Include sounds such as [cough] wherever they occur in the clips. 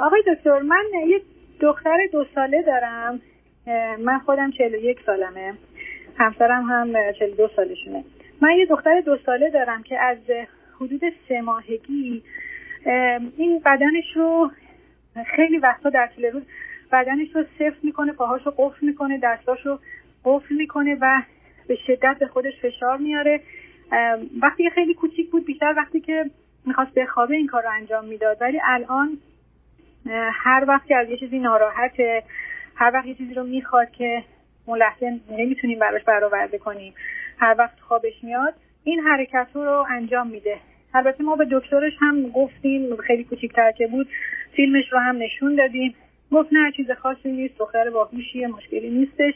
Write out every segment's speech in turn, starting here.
آقای دکتر من یه دختر دو ساله دارم. من خودم 41 سالمه. همسرم هم 42 سالشونه. من یه دختر دو ساله دارم که از حدود سه ماهگی این بدنش رو خیلی وقتا در طول روز بدنش رو سفت می‌کنه پاهاش رو قفل می‌کنه دستاش رو قفل می‌کنه و به شدت به خودش فشار میاره. وقتی خیلی کوچیک بود بیشتر وقتی که می‌خواست بخوابه این کار رو انجام می‌داد. ولی الان هر وقت که از یه چیزی ناراحته هر وقت یه چیزی رو می‌خواد که اون لحظه نمی‌تونیم براش برآورده کنیم. هر وقت خوابش میاد این حرکت رو انجام میده. البته ما به دکترش هم گفتیم خیلی کوچیکتر که بود فیلمش رو هم نشون دادیم. گفت نه چیز خاصی نیست دختر باهوشیه مشکلی نیستش.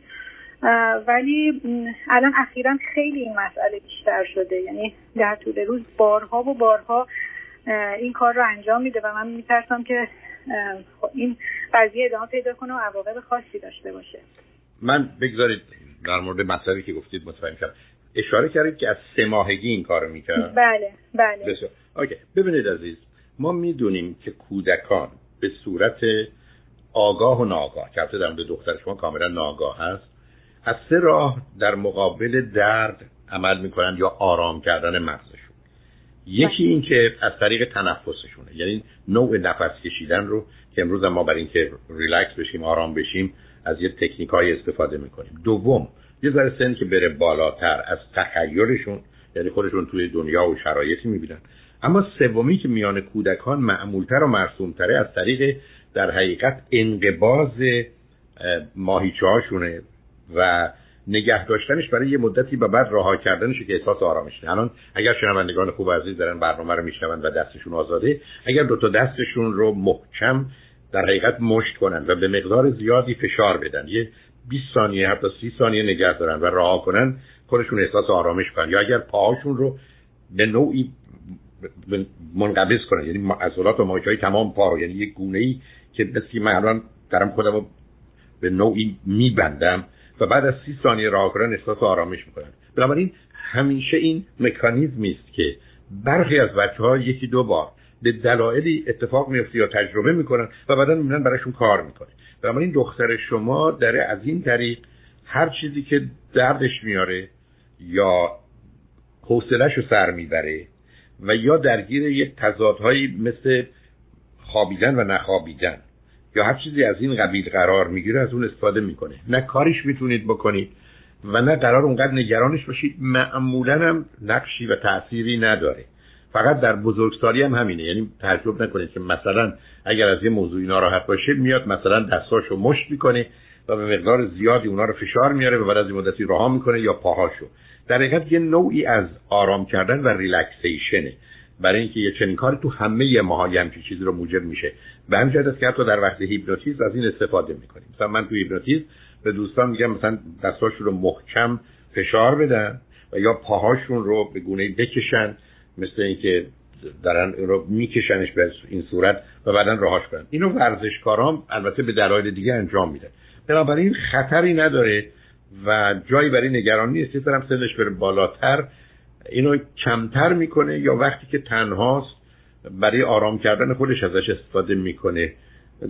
ولی الان اخیرا خیلی این مسئله بیشتر شده. یعنی در طول روز بارها و بارها این کار رو انجام میده و من میترسم که این قضیه ادامه پیدا کنه و عواقب خاصی داشته باشه. من بگذارید در مورد مسئله که گفتید متفاهم شدم اشاره کردید که از سه ماهگی این کارو می‌کرد. بله بله. بسیار. اوکی. ببینید عزیز ما می‌دونیم که کودکان به صورت آگاه و ناآگاه که در به دختر شما کاملا ناآگاه هست از سه راه در مقابل درد عمل می‌کنن یا آرام کردن مغزشون. یکی این که از طریق تنفسشونه. یعنی نوع نفس کشیدن رو که امروز ما برای اینکه ریلکس بشیم آرام بشیم از یه تکنیک های استفاده می‌کنیم. دوم یه ذره سن که بره بالاتر از تخیلشون یعنی خودشون توی دنیا و شرایطی می‌بینن. اما سومی که میان کودکان معمولتر و مرسومتره از طریق در حقیقت انقباز ماهیچه هاشونه و نگه داشتنش برای یه مدتی و بعد رها کردنش که احساس آرامش الان اگر شنوندگان خوب عزیز دارن برنامه رو میشنون و دستشون آزاده اگر دو تا دستشون رو محکم در حقیقت مشت کنن و به مقدار زیادی فشار بدن یه 20 ثانیه حتی 30 ثانیه نگه دارن و رها کنن خودشون احساس آرامش کنن. یا اگر پاهاشون رو به نوعی منقبض کنن یعنی عضلات و ماهیچه‌های تمام پا رو یعنی یک گونه ای که مثل من الان دارم خودم به نوعی میبندم و بعد از سی ثانیه راه احساس آرامش می‌کنن. بنابراین همیشه این مکانیزمی است که برخی از بچه ها یکی دو بار به دلایلی اتفاق میفته یا تجربه می‌کنن و بعدا می‌بینن براشون کار می‌کنه. بنابراین دختر شما داره از این طریق هر چیزی که دردش میاره یا حوصلش رو سر می‌بره و یا درگیر یک تضادهایی مثل خوابیدن و نخوابیدن یا هر چیزی از این قبیل قرار می‌گیره از اون استفاده می‌کنه. نه کاریش می‌تونید بکنید و نه قرار اونقدر نگرانش باشید. معمولا هم نقشی و تأثیری نداره. فقط در بزرگسالی هم همینه. یعنی تعجب نکنید که مثلا اگر از یه موضوعی ناراحت باشید میاد مثلا دستاشو مشت می‌کنه و به مقدار زیادی اونا رو فشار میاره و بعد از این مدتی رها می‌کنه یا پاهاشو. در حقیقت یه نوعی از آرام کردن و relaxation ه. برای اینکه یه چنین کاری تو همه ماها همچین چیزی رو موجب میشه. به همین جهت که حتی در وقت هیپنوتیزم از این استفاده می‌کنیم. مثلا من تو هیپنوتیزم به دوستان میگم مثلا دستاشون رو محکم فشار بدن و یا پاهاشون رو به گونه بکشن مثل اینکه دارن رو میکشنش به این صورت و بعدا رهاش کنن. اینو ورزشکاران البته به دلایل دیگه انجام میدن. بنابراین خطری نداره و جایی برای نگرانی نیست. دارم سنش بره بالاتر اینو کمتر می‌کنه یا وقتی که تنهاست برای آرام کردن خودش ازش استفاده می‌کنه.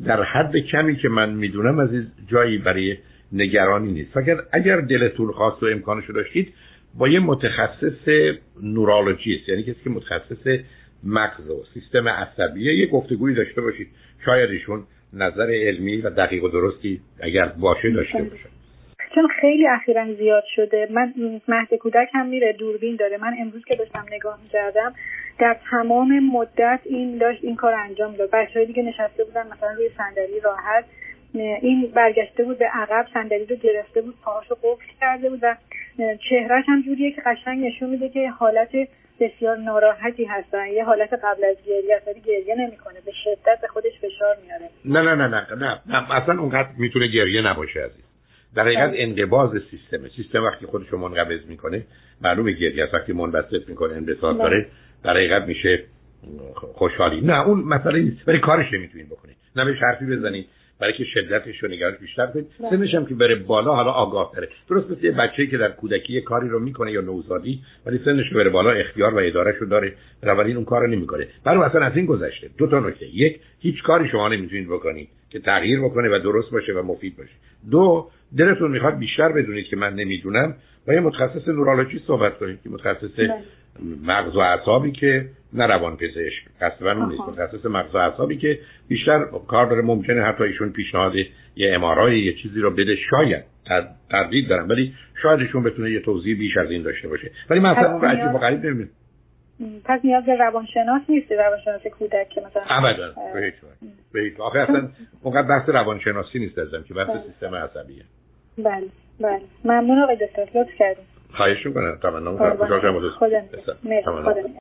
در حد کمی که من می‌دونم از این جایی برای نگرانی نیست. اگر اگر دلتون خواست و امکانشو داشتید با یه متخصص نورولوژیست یعنی کسی که متخصص مغز و سیستم عصبیه یه گفتگویی داشته باشید. شاید ایشون نظر علمی و دقیق و درستی اگر باشه داشته باشه چون خیلی اخیرا زیاد شده. من مهد کودک هم میره دوربین داره. من امروز که داشتم نگاه می‌کردم در تمام مدت این داشت این کار انجام داد. بچه دیگه نشسته بودن مثلا روی صندلی راحت. این برگشته بود به عقب صندلی رو گرفته بود پاهاشو قفل کرده بود و چهرهش هم جوریه که قشنگ نشون میده که حالت بسیار ناراحتی هستن. یه حالت قبل از گریه اصلا گریه نمی‌کنه. به شدت به خودش فشار میاره. نه نه نه نه نه, نه. اصلا اونقدر می‌تونه گریه نباشه عزیز. در حقیقت بله. انقباض سیستمه. سیستم وقتی خودش رو منقبض می‌کنه معلومه گریه است وقتی منبسط می‌کنه انبساط داره. بله. در حقیقت میشه خوشحالی. نه اون مسئله نیست. ولی کارش نمی‌تونید بکنید. نه بهش حرفی بزنید. برای که شدتش و نگرش بیشتر کنید. بله. سنش هم که بره بالا حالا آگاه تره. درست مثل یه بچه‌ای که در کودکی کاری رو می‌کنه یا نوزادی ولی سنش که بره بالا اختیار و ادارش رو داره. بنابراین اون کارو نمی‌کنه. برای اصلا از این گذشته دو تا نکته. یک هیچ کاری شما نمی‌تونید بکنید که تغییر بکنه و درست باشه و مفید باشه. دو دلتون می‌خواد بیشتر بدونید که من نمی‌دونم و یه متخصص نورولوژی صحبت کنید که متخصص بله. مغز و اعصابی که نه روان پزشک اصلا اون نیست. متخصص مغز و اعصابی که بیشتر کار داره ممکنه حتی ایشون پیشنهاد یه امارای یه چیزی رو بده. شاید تردید دارم ولی شاید ایشون بتونه یه توضیح بیش از این داشته باشه. ولی مثلا اون عجیب و غریب نمی‌دونم. پس نیاز به روانشناس نیست روانشناس کودک که مثلا ابدا به هیچ آخه اصلا [laughs] اونقدر بحث روانشناسی نیست ازم که بحث بله. سیستم عصبیه. بله بله. ممنون آقای دکتر لطف کردیم خواهش می‌کنم. تمنا می‌کنم خوشحال شدم خدا